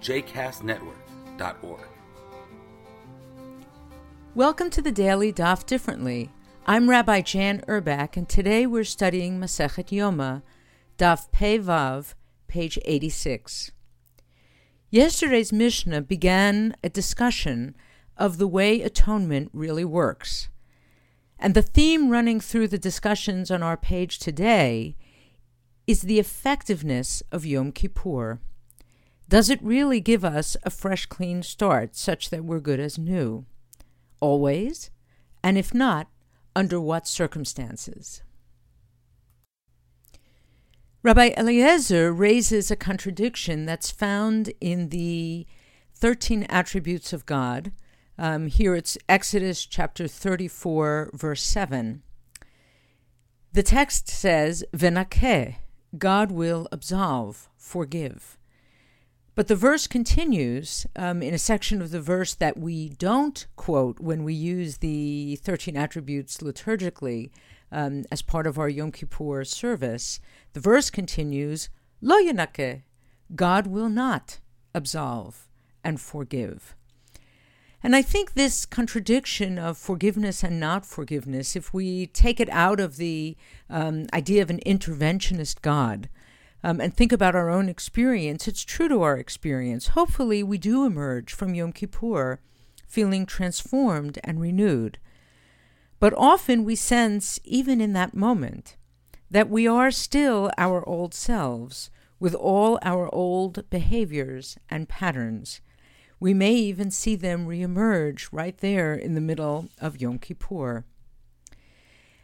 jcastnetwork.org. Welcome to the Daily Daf Differently. I'm Rabbi Jan Uhrbach, and today we're studying Masechet Yoma, Daf Pei Vav, page 86. Yesterday's Mishnah began a discussion of the way atonement really works. And the theme running through the discussions on our page today is the effectiveness of Yom Kippur. Does it really give us a fresh, clean start such that we're good as new? Always? And if not, under what circumstances? Rabbi Eliezer raises a contradiction that's found in the 13 attributes of God. Um, here it's Exodus chapter 34, verse 7. The text says, Venakeh, God will absolve, forgive. But the verse continues um, in a section of the verse that we don't quote when we use the 13 attributes liturgically um, as part of our Yom Kippur service. The verse continues, Lo yanake, God will not absolve and forgive. And I think this contradiction of forgiveness and not forgiveness, if we take it out of the um, idea of an interventionist God um, and think about our own experience, it's true to our experience. Hopefully, we do emerge from Yom Kippur feeling transformed and renewed. But often we sense, even in that moment, that we are still our old selves with all our old behaviors and patterns we may even see them reemerge right there in the middle of Yom Kippur.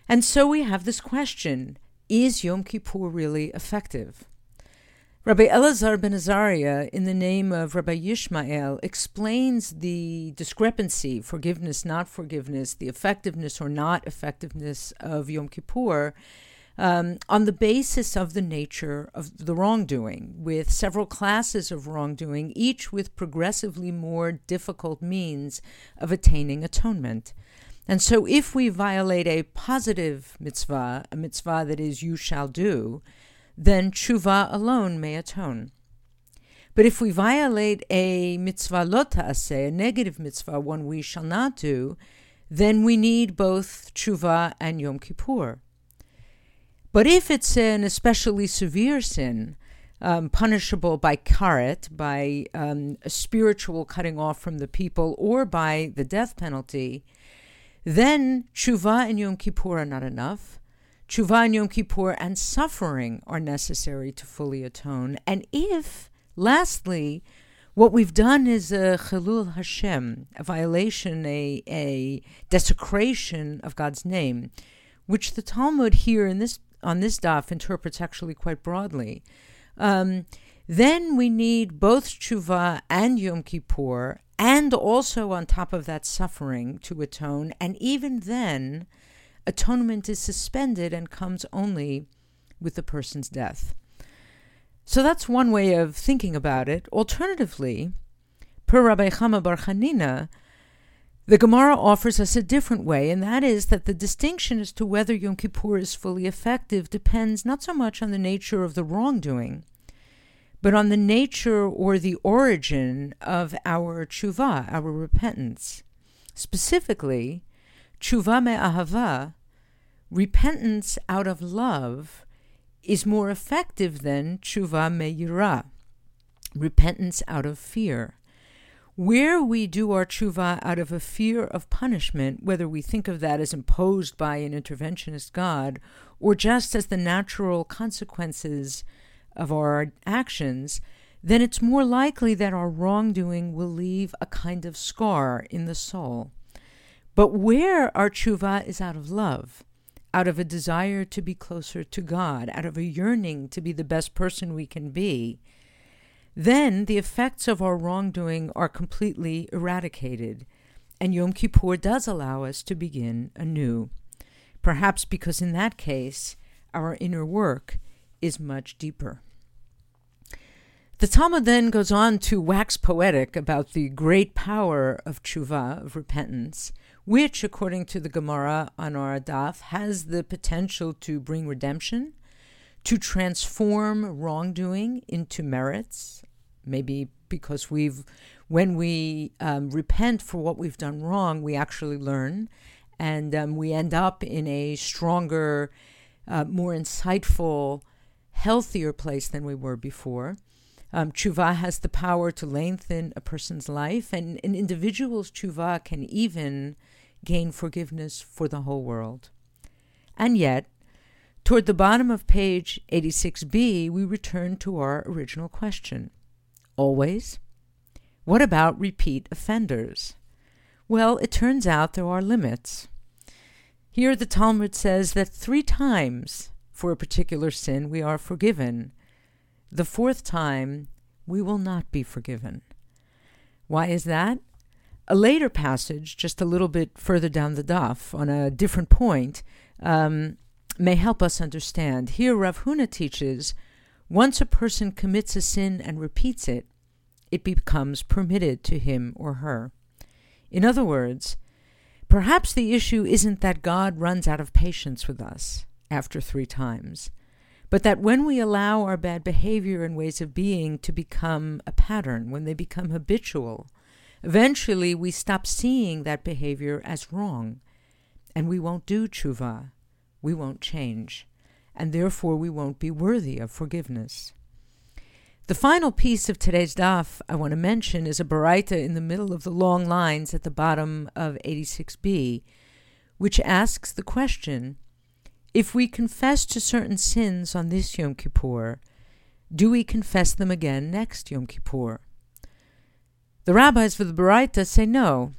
And so we have this question Is Yom Kippur really effective? Rabbi Elazar ben Azariah, in the name of Rabbi Yishmael, explains the discrepancy, forgiveness, not forgiveness, the effectiveness or not effectiveness of Yom Kippur um, on the basis of the nature of the wrongdoing, with several classes of wrongdoing, each with progressively more difficult means of attaining atonement. And so, if we violate a positive mitzvah, a mitzvah that is, you shall do, then tshuva alone may atone. But if we violate a mitzvah lota a negative mitzvah, one we shall not do, then we need both tshuva and Yom Kippur. But if it's an especially severe sin, um, punishable by karet, by um, a spiritual cutting off from the people, or by the death penalty, then tshuva and Yom Kippur are not enough. Tshuva and Yom Kippur and suffering are necessary to fully atone. And if, lastly, what we've done is a chilul Hashem, a violation, a, a desecration of God's name, which the Talmud here in this on this daf interprets actually quite broadly. Um, then we need both tshuva and Yom Kippur, and also on top of that suffering to atone. And even then, atonement is suspended and comes only with the person's death. So that's one way of thinking about it. Alternatively, per Rabbi Chama Bar Chanina, the Gemara offers us a different way, and that is that the distinction as to whether Yom Kippur is fully effective depends not so much on the nature of the wrongdoing, but on the nature or the origin of our tshuva, our repentance. Specifically, tshuva me'ahava, repentance out of love, is more effective than tshuva me'yira, repentance out of fear. Where we do our tshuva out of a fear of punishment, whether we think of that as imposed by an interventionist God or just as the natural consequences of our actions, then it's more likely that our wrongdoing will leave a kind of scar in the soul. But where our tshuva is out of love, out of a desire to be closer to God, out of a yearning to be the best person we can be, then the effects of our wrongdoing are completely eradicated, and Yom Kippur does allow us to begin anew. Perhaps because in that case, our inner work is much deeper. The Talmud then goes on to wax poetic about the great power of tshuva, of repentance, which, according to the Gemara on our has the potential to bring redemption, to transform wrongdoing into merits, maybe because we've, when we um, repent for what we've done wrong, we actually learn, and um, we end up in a stronger, uh, more insightful, healthier place than we were before. Um, tshuva has the power to lengthen a person's life, and an individual's tshuva can even gain forgiveness for the whole world. And yet, toward the bottom of page 86b, we return to our original question Always? What about repeat offenders? Well, it turns out there are limits. Here, the Talmud says that three times for a particular sin we are forgiven the fourth time, we will not be forgiven. Why is that? A later passage, just a little bit further down the daf, on a different point, um, may help us understand. Here, Rav Huna teaches once a person commits a sin and repeats it, it becomes permitted to him or her. In other words, perhaps the issue isn't that God runs out of patience with us after three times but that when we allow our bad behavior and ways of being to become a pattern, when they become habitual, eventually we stop seeing that behavior as wrong, and we won't do tshuva, we won't change, and therefore we won't be worthy of forgiveness. The final piece of today's daf I want to mention is a baraita in the middle of the long lines at the bottom of 86b, which asks the question if we confess to certain sins on this Yom Kippur, do we confess them again next Yom Kippur? The rabbis for the Baraita say no.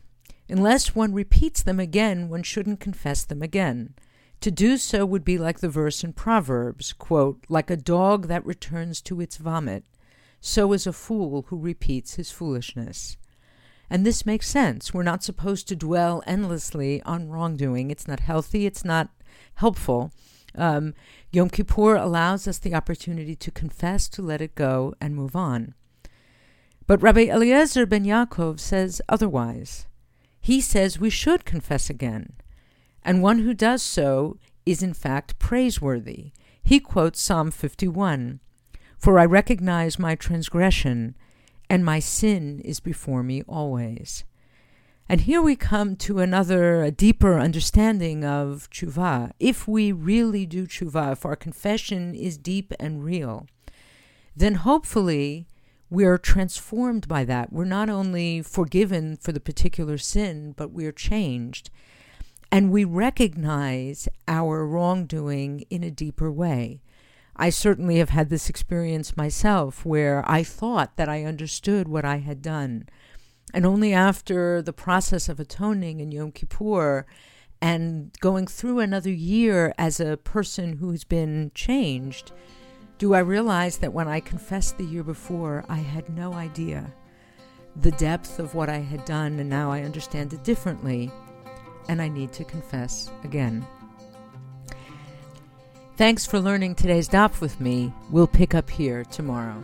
Unless one repeats them again, one shouldn't confess them again. To do so would be like the verse in Proverbs, quote, like a dog that returns to its vomit, so is a fool who repeats his foolishness. And this makes sense. We're not supposed to dwell endlessly on wrongdoing. It's not healthy, it's not helpful. Um, Yom Kippur allows us the opportunity to confess, to let it go, and move on. But Rabbi Eliezer ben Yaakov says otherwise. He says we should confess again, and one who does so is in fact praiseworthy. He quotes Psalm 51 For I recognize my transgression, and my sin is before me always. And here we come to another, a deeper understanding of tshuva. If we really do tshuva, if our confession is deep and real, then hopefully we are transformed by that. We're not only forgiven for the particular sin, but we are changed. And we recognize our wrongdoing in a deeper way. I certainly have had this experience myself where I thought that I understood what I had done and only after the process of atoning in Yom Kippur and going through another year as a person who's been changed do I realize that when I confessed the year before, I had no idea the depth of what I had done, and now I understand it differently, and I need to confess again. Thanks for learning today's daf with me. We'll pick up here tomorrow.